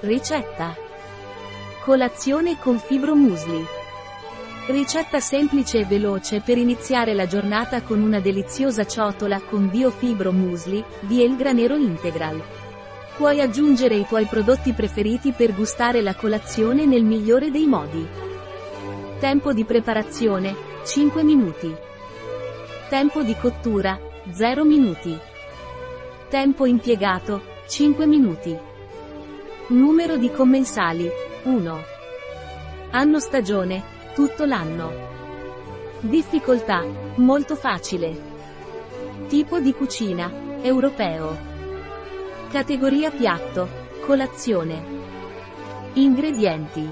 Ricetta. Colazione con fibro musli. Ricetta semplice e veloce per iniziare la giornata con una deliziosa ciotola con biofibro musli, di El Granero Integral. Puoi aggiungere i tuoi prodotti preferiti per gustare la colazione nel migliore dei modi. Tempo di preparazione, 5 minuti. Tempo di cottura, 0 minuti. Tempo impiegato, 5 minuti. Numero di commensali, 1. Anno stagione, tutto l'anno. Difficoltà, molto facile. Tipo di cucina, europeo. Categoria piatto, colazione. Ingredienti.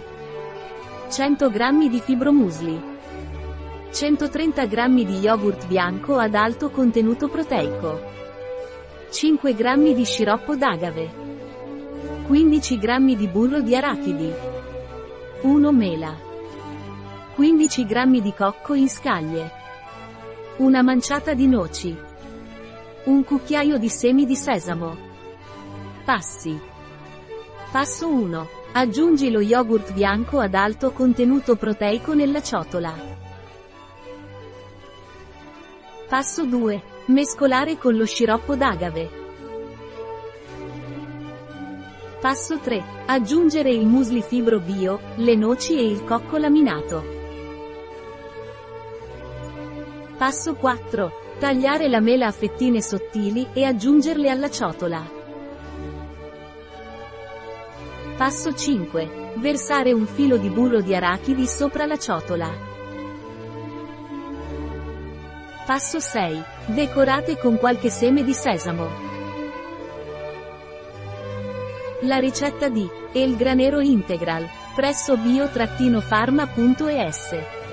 100 g di fibromusli. 130 g di yogurt bianco ad alto contenuto proteico. 5 g di sciroppo d'agave. 15 g di burro di arachidi. 1 mela. 15 g di cocco in scaglie. Una manciata di noci. Un cucchiaio di semi di sesamo. Passi. Passo 1. Aggiungi lo yogurt bianco ad alto contenuto proteico nella ciotola. Passo 2. Mescolare con lo sciroppo d'agave. Passo 3. Aggiungere il musli fibro bio, le noci e il cocco laminato. Passo 4. Tagliare la mela a fettine sottili e aggiungerle alla ciotola. Passo 5. Versare un filo di burro di arachidi sopra la ciotola. Passo 6. Decorate con qualche seme di sesamo. La ricetta di El Granero Integral presso bio-pharma.es